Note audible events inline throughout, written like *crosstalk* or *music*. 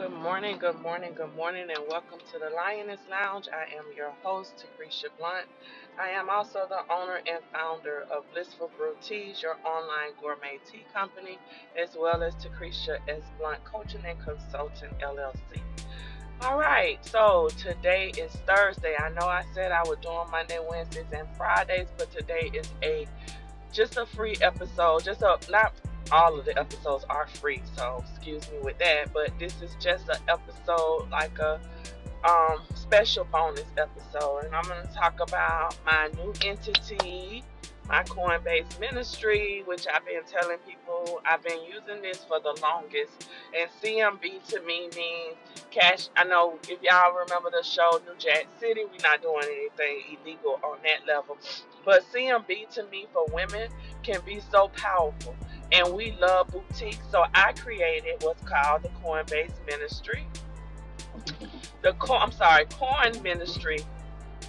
Good morning, good morning, good morning, and welcome to the Lioness Lounge. I am your host, Lucretia Blunt. I am also the owner and founder of Blissful Brew Teas, your online gourmet tea company, as well as Lucretia S. Blunt Coaching and Consulting LLC. All right, so today is Thursday. I know I said I would do on Monday, Wednesdays, and Fridays, but today is a just a free episode. Just a not all of the episodes are free, so excuse me with that. But this is just an episode like a um, special bonus episode, and I'm going to talk about my new entity, my Coinbase ministry, which I've been telling people I've been using this for the longest. And CMB to me means cash. I know if y'all remember the show New Jack City, we're not doing anything illegal on that level. But CMB to me for women can be so powerful. And we love boutiques. So I created what's called the Coinbase Ministry the I'm sorry, Coin Ministry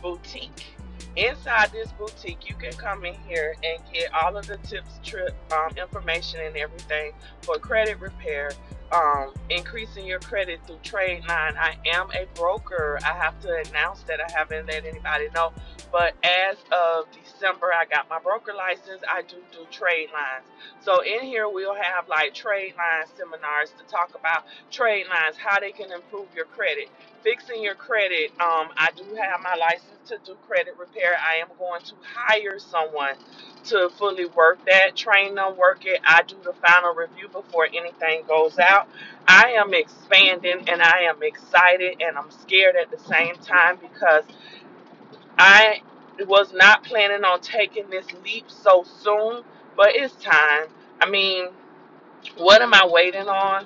Boutique. Inside this boutique, you can come in here and get all of the tips, trip um, information, and everything for credit repair, um, increasing your credit through trade line. I am a broker. I have to announce that I haven't let anybody know, but as of December, I got my broker license. I do do trade lines. So in here, we'll have like trade line seminars to talk about trade lines, how they can improve your credit fixing your credit. Um, I do have my license to do credit repair. I am going to hire someone to fully work that, train them, work it. I do the final review before anything goes out. I am expanding and I am excited and I'm scared at the same time because I was not planning on taking this leap so soon, but it's time. I mean, what am I waiting on?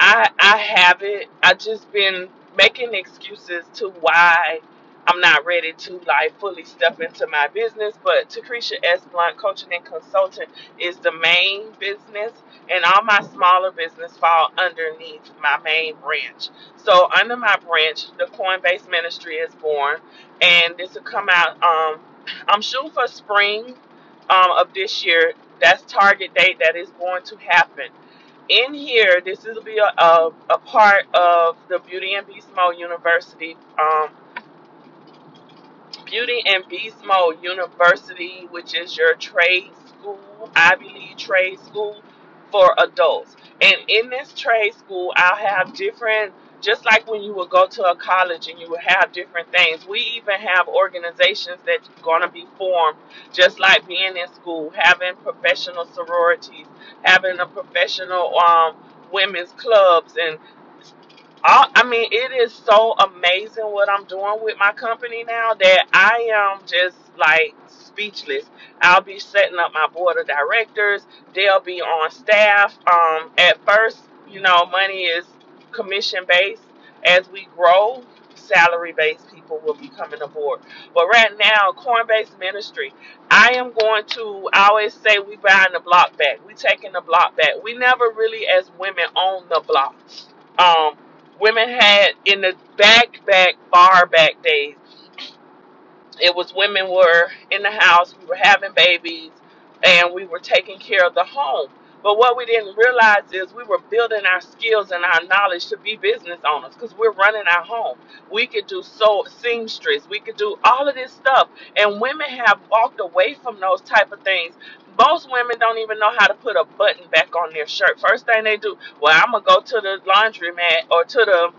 I I have it. I just been making excuses to why I'm not ready to like fully step into my business. But Takrisha S. Blunt Coaching and Consulting is the main business, and all my smaller business fall underneath my main branch. So under my branch, the Coinbase Ministry is born, and this will come out. Um, I'm shooting for spring um, of this year. That's target date that is going to happen in here, this will be a, a, a part of the Beauty and Beast Mode University, um, Beauty and Beast Mode University, which is your trade school, Ivy League trade school for adults. And in this trade school, I'll have different, just like when you would go to a college and you would have different things. We even have organizations that's going to be formed, just like being in school, having professional sororities, having a professional um, women's clubs, and all, I mean, it is so amazing what I'm doing with my company now that I am just like speechless. I'll be setting up my board of directors. They'll be on staff. Um, at first, you know, money is commission based. As we grow, salary based people will be coming aboard. But right now, corn Coinbase Ministry, I am going to. I always say we buying the block back. We taking the block back. We never really, as women, own the block. Um, women had in the back, back, far back days it was women were in the house, we were having babies, and we were taking care of the home. But what we didn't realize is we were building our skills and our knowledge to be business owners because we're running our home. We could do so seamstress, we could do all of this stuff, and women have walked away from those type of things. Most women don't even know how to put a button back on their shirt. First thing they do, well, I'm gonna go to the laundromat or to the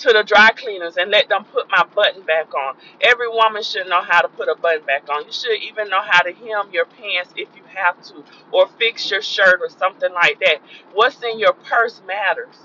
to the dry cleaners and let them put my button back on. Every woman should know how to put a button back on. You should even know how to hem your pants if you have to, or fix your shirt or something like that. What's in your purse matters,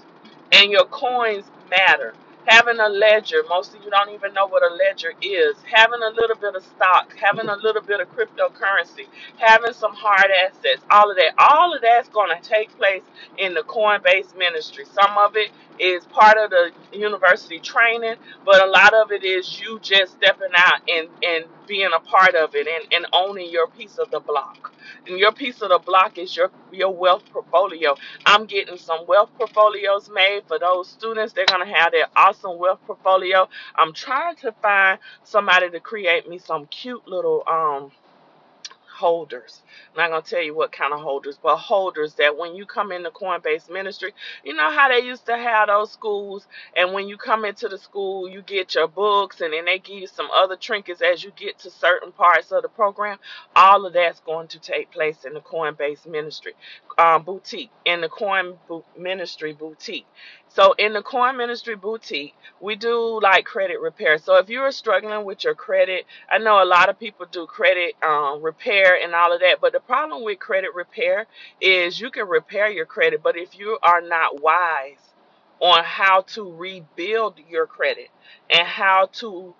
and your coins matter. Having a ledger, most of you don't even know what a ledger is. Having a little bit of stock, having a little bit of cryptocurrency, having some hard assets, all of that. All of that's going to take place in the Coinbase ministry. Some of it is part of the university training, but a lot of it is you just stepping out and, and being a part of it and, and owning your piece of the block. And your piece of the block is your your wealth portfolio. I'm getting some wealth portfolios made for those students. They're gonna have their awesome wealth portfolio. I'm trying to find somebody to create me some cute little um holders. I'm not gonna tell you what kind of holders, but holders that when you come into Coinbase Ministry, you know how they used to have those schools, and when you come into the school, you get your books, and then they give you some other trinkets as you get to certain parts of the program. All of that's going to take place in the Coinbase Ministry um, boutique, in the Coin Bo- Ministry boutique. So in the Coin Ministry boutique, we do like credit repair. So if you're struggling with your credit, I know a lot of people do credit um, repair and all of that, but the problem with credit repair is you can repair your credit, but if you are not wise on how to rebuild your credit and how to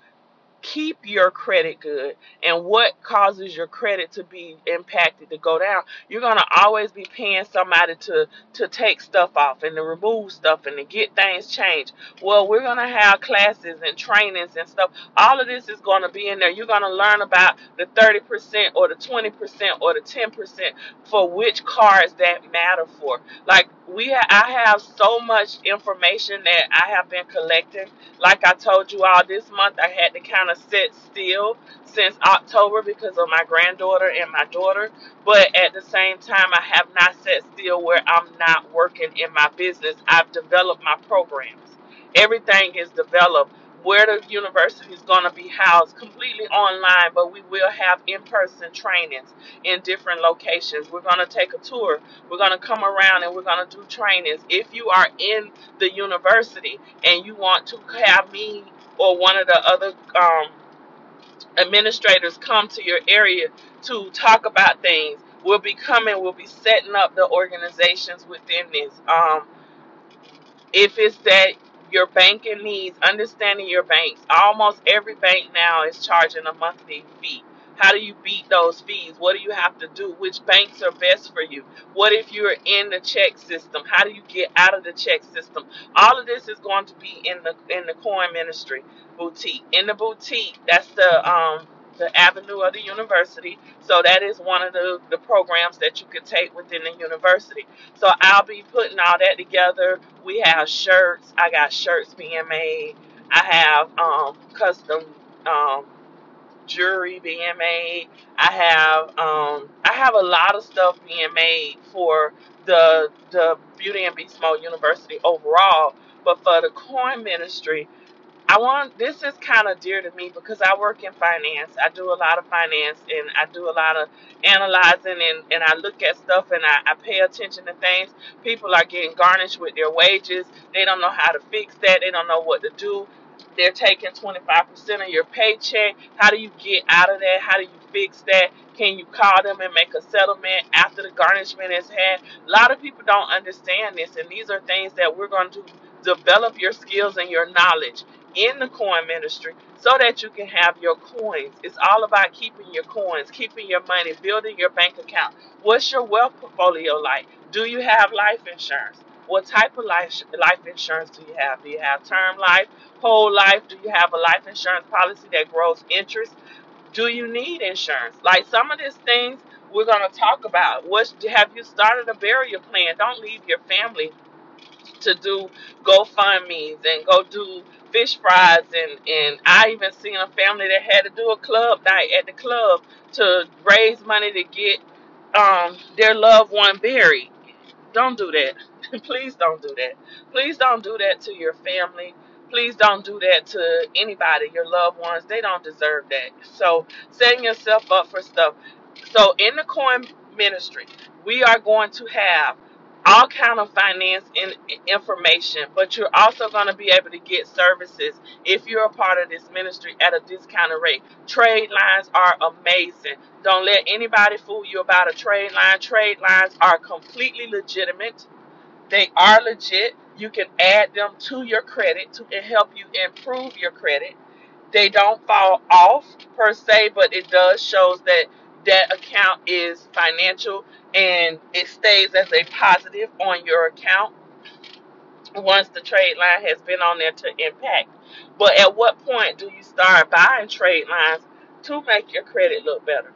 keep your credit good and what causes your credit to be impacted to go down. You're going to always be paying somebody to to take stuff off and to remove stuff and to get things changed. Well we're going to have classes and trainings and stuff. All of this is going to be in there. You're going to learn about the 30% or the 20% or the 10% for which cards that matter for. Like we ha- I have so much information that I have been collecting like I told you all this month, I had to kind of sit still since October because of my granddaughter and my daughter. But at the same time, I have not sat still where I'm not working in my business. I've developed my programs. Everything is developed. Where the university is going to be housed completely online, but we will have in person trainings in different locations. We're going to take a tour. We're going to come around and we're going to do trainings. If you are in the university and you want to have me or one of the other um, administrators come to your area to talk about things, we'll be coming, we'll be setting up the organizations within this. Um, if it's that your banking needs, understanding your banks. Almost every bank now is charging a monthly fee. How do you beat those fees? What do you have to do? Which banks are best for you? What if you're in the check system? How do you get out of the check system? All of this is going to be in the in the coin ministry boutique. In the boutique, that's the um the avenue of the university. So that is one of the, the programs that you could take within the university. So I'll be putting all that together. We have shirts. I got shirts being made. I have um, custom um, jewelry being made. I have um, I have a lot of stuff being made for the the Beauty and Beast Mode University overall. But for the coin ministry, I want this is kind of dear to me because I work in finance. I do a lot of finance and I do a lot of analyzing and, and I look at stuff and I, I pay attention to things. People are getting garnished with their wages. They don't know how to fix that. They don't know what to do. They're taking 25% of your paycheck. How do you get out of that? How do you fix that? Can you call them and make a settlement after the garnishment is had? A lot of people don't understand this, and these are things that we're going to develop your skills and your knowledge in the coin ministry so that you can have your coins. It's all about keeping your coins, keeping your money, building your bank account. What's your wealth portfolio like? Do you have life insurance? What type of life life insurance do you have? Do you have term life, whole life? Do you have a life insurance policy that grows interest? Do you need insurance? Like some of these things we're going to talk about. What have you started a burial plan? Don't leave your family to do GoFundMe's and go do fish fries and and I even seen a family that had to do a club night at the club to raise money to get um their loved one buried. Don't do that. *laughs* Please don't do that. Please don't do that to your family. Please don't do that to anybody, your loved ones. They don't deserve that. So setting yourself up for stuff. So in the coin ministry, we are going to have all kind of finance in, information, but you're also going to be able to get services if you're a part of this ministry at a discounted rate. Trade lines are amazing. Don't let anybody fool you about a trade line. Trade lines are completely legitimate. They are legit. You can add them to your credit to help you improve your credit. They don't fall off per se, but it does shows that that account is financial and it stays as a positive on your account once the trade line has been on there to impact. But at what point do you start buying trade lines to make your credit look better?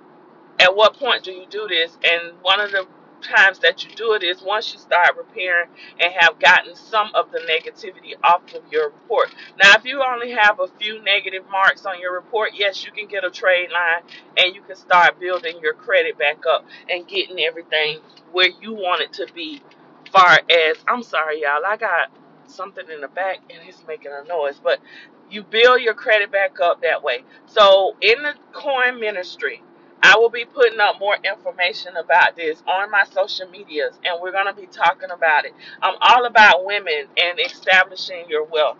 At what point do you do this? And one of the times that you do it is once you start repairing and have gotten some of the negativity off of your report. Now, if you only have a few negative marks on your report, yes, you can get a trade line and you can start building your credit back up and getting everything where you want it to be. Far as I'm sorry, y'all, I got something in the back and it's making a noise, but you build your credit back up that way. So, in the coin ministry, I will be putting up more information about this on my social medias, and we're going to be talking about it. I'm all about women and establishing your wealth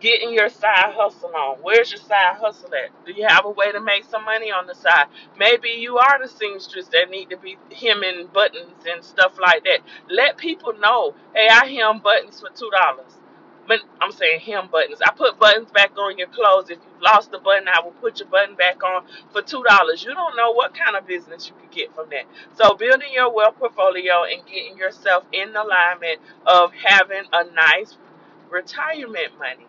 getting your side hustle on. Where's your side hustle at? Do you have a way to make some money on the side? Maybe you are the seamstress that need to be hemming buttons and stuff like that. Let people know, hey, I hem buttons for two dollars. But I'm saying hem buttons. I put buttons back on your clothes. If you lost the button, I will put your button back on for two dollars. You don't know what kind of business you could get from that. So building your wealth portfolio and getting yourself in alignment of having a nice retirement money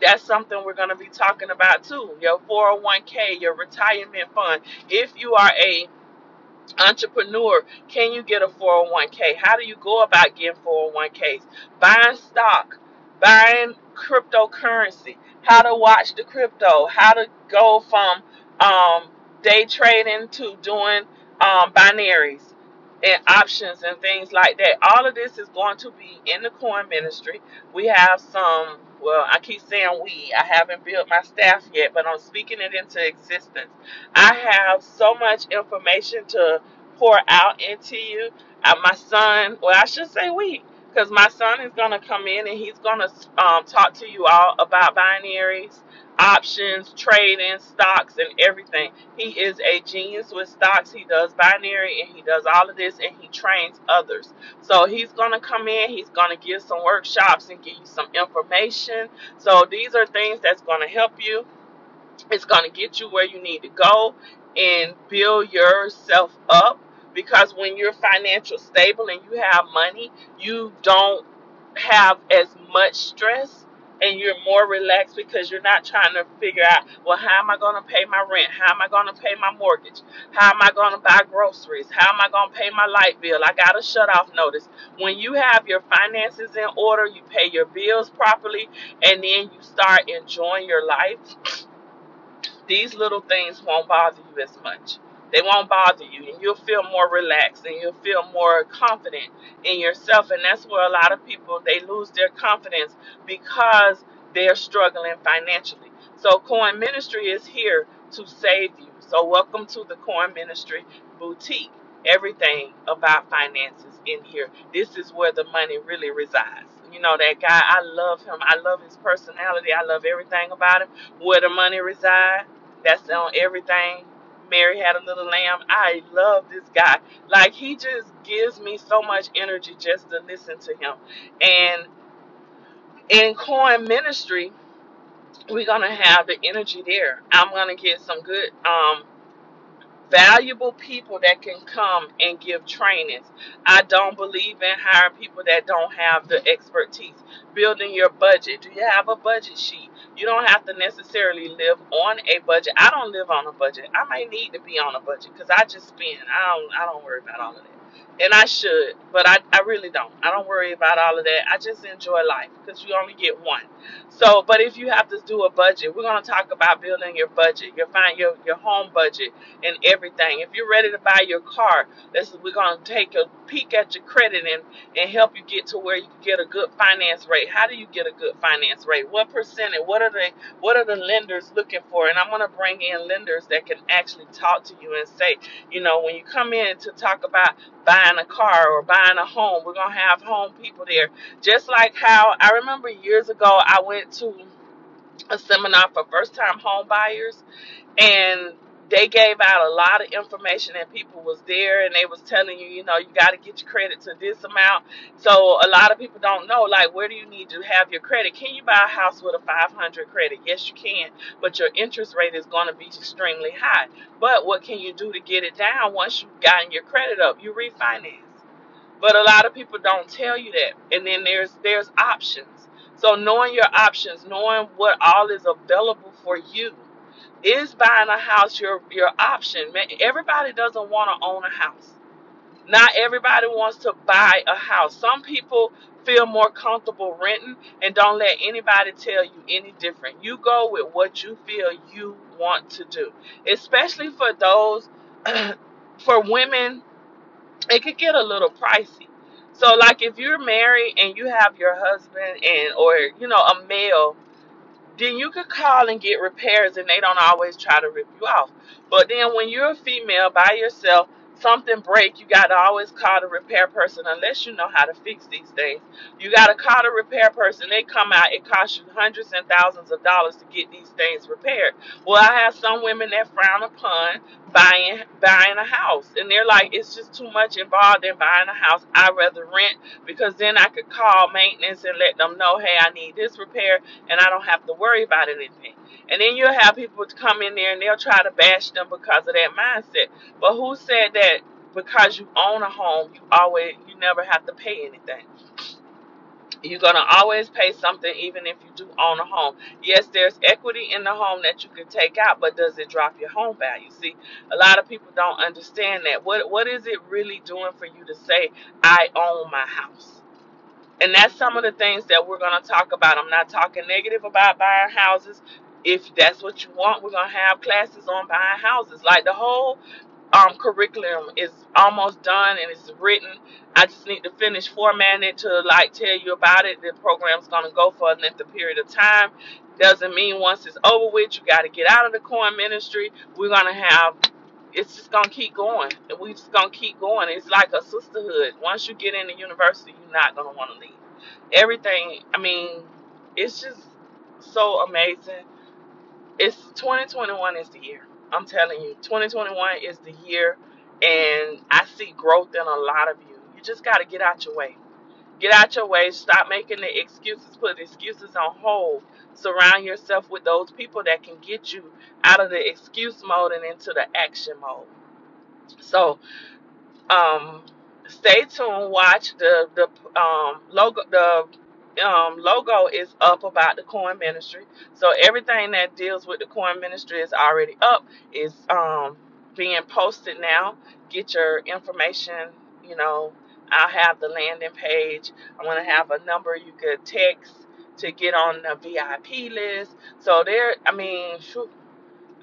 that's something we're going to be talking about too. Your 401k, your retirement fund. If you are a entrepreneur, can you get a 401k? How do you go about getting 401ks? Buying stock, buying cryptocurrency, how to watch the crypto, how to go from um, day trading to doing um, binaries and options and things like that. All of this is going to be in the coin ministry. We have some, well, I keep saying we, I haven't built my staff yet, but I'm speaking it into existence. I have so much information to pour out into you. Uh, my son, well, I should say we, because my son is going to come in and he's going to um, talk to you all about binaries options, trading, stocks, and everything. He is a genius with stocks. He does binary and he does all of this and he trains others. So he's going to come in, he's going to give some workshops and give you some information. So these are things that's going to help you. It's going to get you where you need to go and build yourself up because when you're financial stable and you have money, you don't have as much stress and you're more relaxed because you're not trying to figure out, well, how am I going to pay my rent? How am I going to pay my mortgage? How am I going to buy groceries? How am I going to pay my light bill? I got a shut off notice. When you have your finances in order, you pay your bills properly, and then you start enjoying your life *sniffs* these little things won't bother you as much. They won't bother you, and you'll feel more relaxed and you'll feel more confident in yourself. And that's where a lot of people they lose their confidence because they're struggling financially. So, Coin Ministry is here to save you. So, welcome to the Coin Ministry Boutique. Everything about finances in here. This is where the money really resides. You know, that guy, I love him. I love his personality. I love everything about him. Where the money resides that's on everything. Mary had a little lamb. I love this guy. Like he just gives me so much energy just to listen to him. And in coin ministry, we're gonna have the energy there. I'm gonna get some good um valuable people that can come and give trainings. I don't believe in hiring people that don't have the expertise. Building your budget. Do you have a budget sheet? You don't have to necessarily live on a budget. I don't live on a budget. I may need to be on a budget because I just spend. I don't. I don't worry about all of that and I should, but I, I really don't. I don't worry about all of that. I just enjoy life because you only get one. So, but if you have to do a budget, we're going to talk about building your budget, your find your your home budget, and everything. If you're ready to buy your car, this is, we're going to take a peek at your credit and and help you get to where you can get a good finance rate. How do you get a good finance rate? What percentage? What are the what are the lenders looking for? And I'm going to bring in lenders that can actually talk to you and say, you know, when you come in to talk about buying a car or buying a home. We're going to have home people there. Just like how I remember years ago, I went to a seminar for first time home buyers and they gave out a lot of information and people was there and they was telling you you know you got to get your credit to this amount. So a lot of people don't know like where do you need to have your credit? Can you buy a house with a 500 credit? Yes you can but your interest rate is going to be extremely high. But what can you do to get it down once you've gotten your credit up? You refinance. But a lot of people don't tell you that and then there's there's options. So knowing your options knowing what all is available for you is buying a house your your option? Everybody doesn't want to own a house. Not everybody wants to buy a house. Some people feel more comfortable renting and don't let anybody tell you any different. You go with what you feel you want to do, especially for those, *clears throat* for women, it could get a little pricey. So, like if you're married and you have your husband and, or, you know, a male then you could call and get repairs and they don't always try to rip you off. But then when you're a female by yourself, something break, you got to always call the repair person unless you know how to fix these things. You got to call the repair person. They come out. It costs you hundreds and thousands of dollars to get these things repaired. Well, I have some women that frown upon buying buying a house and they're like it's just too much involved in buying a house. I'd rather rent because then I could call maintenance and let them know, "Hey, I need this repair." and I don't have to worry about it anything. And then you'll have people come in there and they'll try to bash them because of that mindset. But who said that because you own a home, you always you never have to pay anything? You're gonna always pay something even if you do own a home. Yes, there's equity in the home that you can take out, but does it drop your home value? See, a lot of people don't understand that. What what is it really doing for you to say, I own my house? And that's some of the things that we're going to talk about. I'm not talking negative about buying houses. If that's what you want, we're to have classes on buying houses. Like the whole um, curriculum is almost done and it's written. I just need to finish formatting it to like tell you about it. The program's to go for a length of period of time. Doesn't mean once it's over with, you got to get out of the coin ministry. We're to have it's just gonna keep going. And we just gonna keep going. It's like a sisterhood. Once you get into university, you're not gonna want to leave. Everything. I mean, it's just so amazing. It's 2021 is the year. I'm telling you, 2021 is the year, and I see growth in a lot of you. You just gotta get out your way. Get out your way. Stop making the excuses. Put the excuses on hold. Surround yourself with those people that can get you out of the excuse mode and into the action mode. So, um, stay tuned. Watch the the um logo. The um logo is up about the Coin Ministry. So everything that deals with the Coin Ministry is already up. Is um being posted now. Get your information. You know, I'll have the landing page. I'm gonna have a number you could text to get on the VIP list. So there, I mean,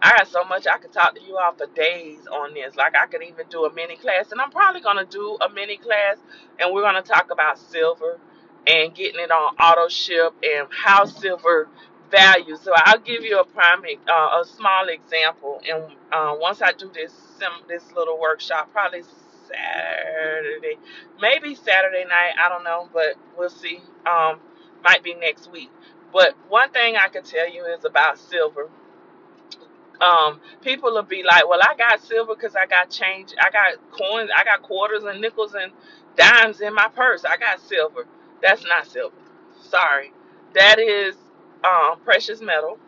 I got so much I could talk to you all for days on this. Like I could even do a mini class, and I'm probably gonna do a mini class, and we're gonna talk about silver and getting it on auto ship and how silver value. So I'll give you a prime, uh, a small example, and uh, once I do this sim- this little workshop, probably Saturday, maybe Saturday night. I don't know, but we'll see. Um, might be next week. But one thing I can tell you is about silver um, people will be like, "Well, I got silver because I got change. I got coins. I got quarters and nickels and dimes in my purse. I got silver. That's not silver. Sorry, that is um, precious metal.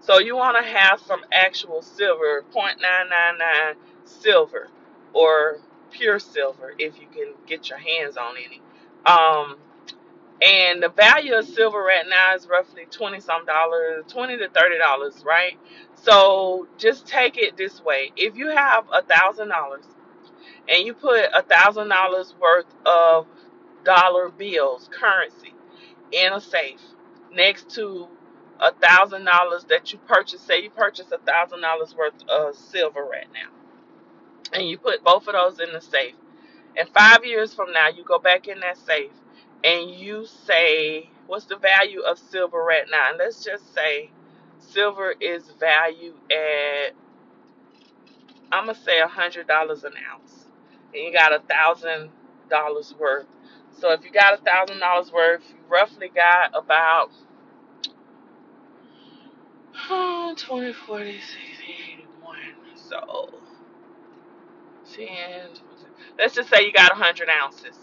So you want to have some actual silver, 0.999 silver, or pure silver if you can get your hands on any. Um, and the value of silver right now is roughly 20 some dollars 20 to 30 dollars right so just take it this way if you have a thousand dollars and you put a thousand dollars worth of dollar bills currency in a safe next to a thousand dollars that you purchase say you purchase a thousand dollars worth of silver right now and you put both of those in the safe and five years from now, you go back in that safe and you say, What's the value of silver right now? And let's just say silver is valued at, I'm going to say $100 an ounce. And you got a $1,000 worth. So if you got a $1,000 worth, you roughly got about oh, *sighs* 20, 40, 60, 81. So 10, let's just say you got 100 ounces.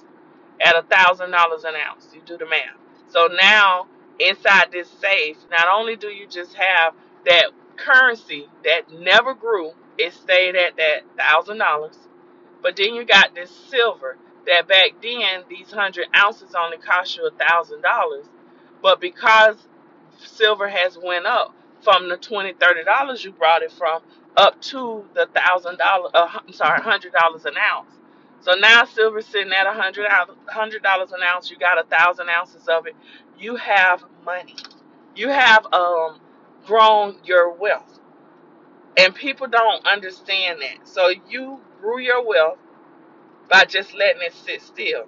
at a thousand dollars an ounce. You do the math. So now inside this safe, not only do you just have that currency that never grew, it stayed at that thousand dollars, but then you got this silver that back then these hundred ounces only cost you a thousand dollars, but because silver has went up from the twenty thirty dollars you brought it from up to the thousand dollar uh, I'm sorry hundred dollars an ounce So now silver's sitting at a hundred hundred dollars an ounce. You got a thousand ounces of it. You have money. You have um grown your wealth, and people don't understand that. So you grew your wealth by just letting it sit still.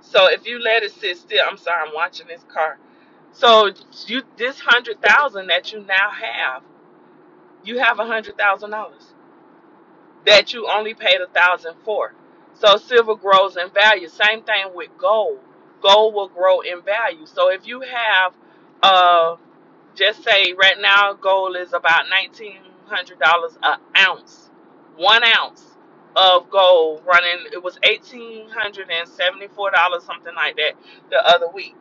So if you let it sit still, I'm sorry, I'm watching this car. So you this hundred thousand that you now have, you have a hundred thousand dollars that you only paid a thousand for. So silver grows in value. Same thing with gold. Gold will grow in value. So if you have, uh, just say right now gold is about nineteen hundred dollars an ounce, one ounce of gold running. It was eighteen hundred and seventy four dollars, something like that, the other week.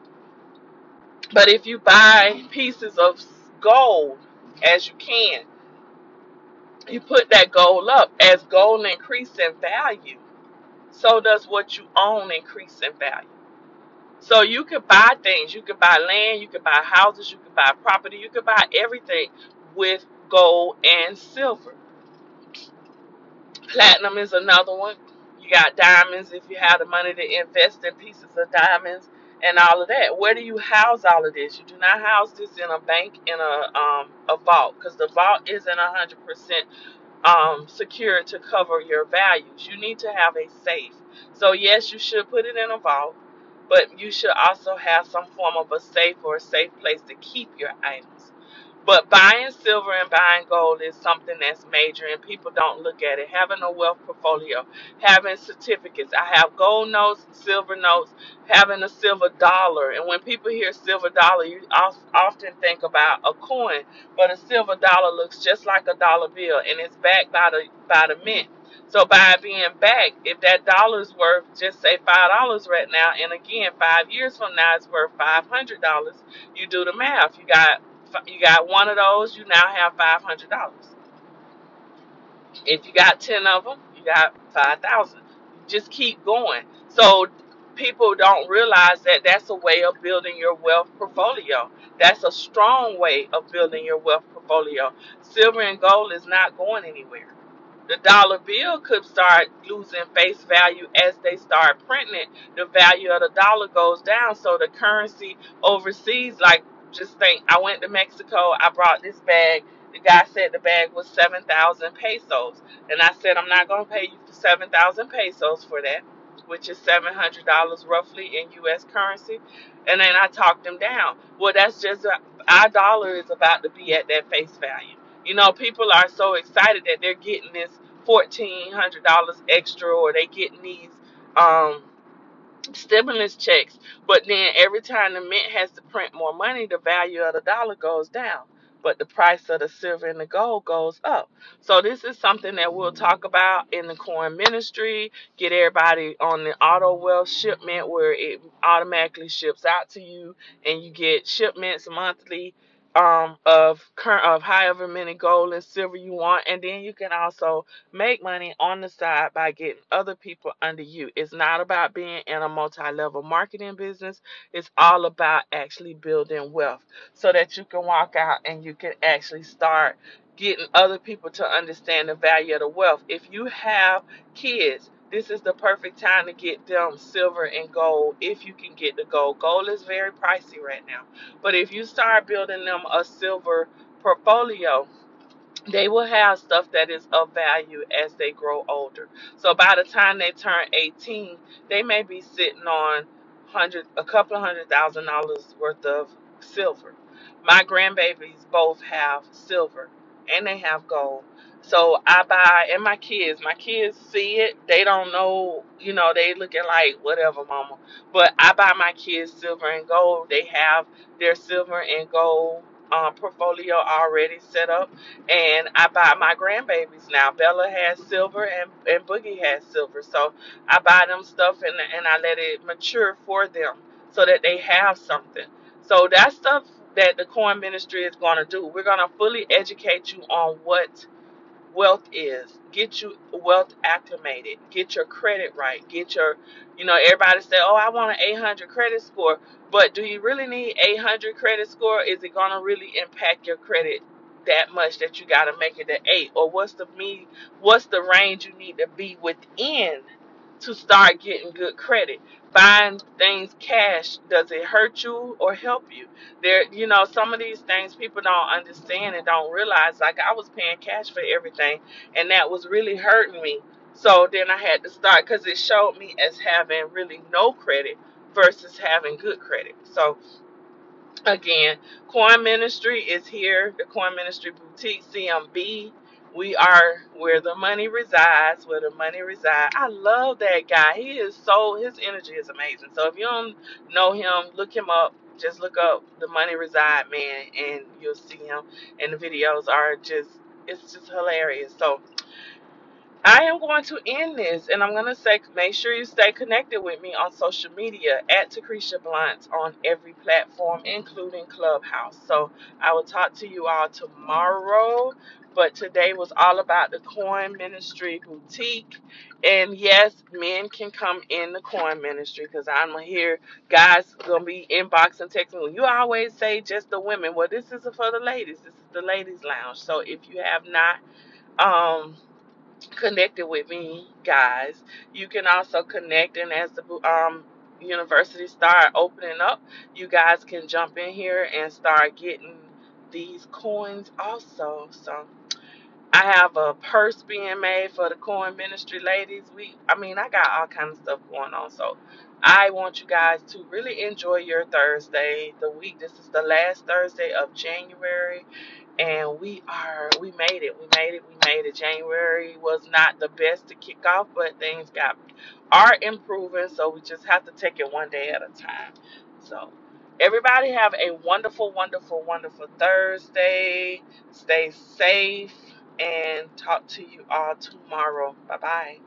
But if you buy pieces of gold, as you can, you put that gold up as gold increases in value so does what you own increase in value. So you could buy things, you could buy land, you could buy houses, you could buy property, you could buy everything with gold and silver. Platinum is another one. You got diamonds if you have the money to invest in pieces of diamonds and all of that. Where do you house all of this? You do not house this in a bank in a um a vault because the vault isn't hundred percent um, secure to cover your values. You need to have a safe. So, yes, you should put it in a vault, but you should also have some form of a safe or a safe place to keep your items. But buying silver and buying gold is something that's major, and people don't look at it. Having a wealth portfolio, having certificates. I have gold notes, silver notes, having a silver dollar. And when people hear silver dollar, you often think about a coin, but a silver dollar looks just like a dollar bill, and it's backed by the by the mint. So by being backed, if that dollar is worth just say five dollars right now, and again five years from now it's worth five hundred dollars, you do the math. You got you got one of those, you now have five hundred dollars. If you got ten of them, you got five thousand. Just keep going. So people don't realize that that's a way of building your wealth portfolio. That's a strong way of building your wealth portfolio. Silver and gold is not going anywhere. The dollar bill could start losing face value as they start printing it. The value of the dollar goes down, so the currency overseas, like just think, I went to Mexico, I brought this bag. The guy said the bag was 7,000 pesos. And I said, I'm not going to pay you for 7,000 pesos for that, which is $700 roughly in U.S. currency. And then I talked him down. Well, that's just, our dollar is about to be at that face value. You know, people are so excited that they're getting this $1,400 extra or they getting these, um, stimulus checks, but then every time the mint has to print more money, the value of the dollar goes down, but the price of the silver and the gold goes up. So this is something that we'll talk about in the coin ministry. Get everybody on the auto wealth shipment where it automatically ships out to you, and you get shipments monthly um, of current of however many gold and silver you want, and then you can also make money on the side by getting other people under you. It's not about being in a multi-level marketing business. It's all about actually building wealth so that you can walk out and you can actually start getting other people to understand the value of the wealth. If you have kids, this is the perfect time to get them silver and gold if you can get the gold. Gold is very pricey right now. But if you start building them a silver portfolio, they will have stuff that is of value as they grow older. So by the time they turn 18, they may be sitting on hundred, a couple of hundred thousand dollars worth of silver. My grandbabies both have silver and they have gold. So I buy, and my kids, my kids see it. They don't know, you know, they looking like whatever, mama. But I buy my kids silver and gold. They have their silver and gold um, portfolio already set up, and I buy my grandbabies now. Bella has silver and and Boogie has silver, so I buy them stuff and and I let it mature for them so that they have something. So that stuff that the coin ministry is going to do. We're going to fully educate you on what wealth is. Get you wealth acclimated. Get your credit right. Get your, you know, everybody say, oh, I want an 800 credit score. But do you really need 800 credit score? Is it going to really impact your credit that much that you got to make it an eight, or what's the me? What's the range you need to be within to start getting good credit? Buying things cash, does it hurt you or help you? There, you know, some of these things people don't understand and don't realize. Like I was paying cash for everything, and that was really hurting me. So then I had to start because it showed me as having really no credit versus having good credit. So Again, Coin Ministry is here, the Coin Ministry Boutique CMB. We are where the money resides, where the money resides. I love that guy. He is so, his energy is amazing. So if you don't know him, look him up. Just look up the money reside man and you'll see him. And the videos are just, it's just hilarious. So I am going to end this, and I'm going to say make sure you stay connected with me on social media at Takrisha Blunt on every platform, including Clubhouse. So I will talk to you all tomorrow. But today was all about the Coin Ministry Boutique. And yes, men can come in the Coin Ministry because I'm here. Guys to be inboxing, texting. You always say just the women. Well, this is for the ladies. This is the ladies' lounge. So if you have not, um, connected with me, guys. You can also connect, and as the um, university start opening up, you guys can jump in here and start getting these coins also. So I have a purse being made for the coin ministry ladies. We, I mean, I got all kinds of stuff going on. So I want you guys to really enjoy your Thursday, the week. This is the last Thursday of January and we are we made it we made it we made it january was not the best to kick off but things got are improving so we just have to take it one day at a time so everybody have a wonderful wonderful wonderful thursday. Stay safe and talk to you all tomorrow. Bye bye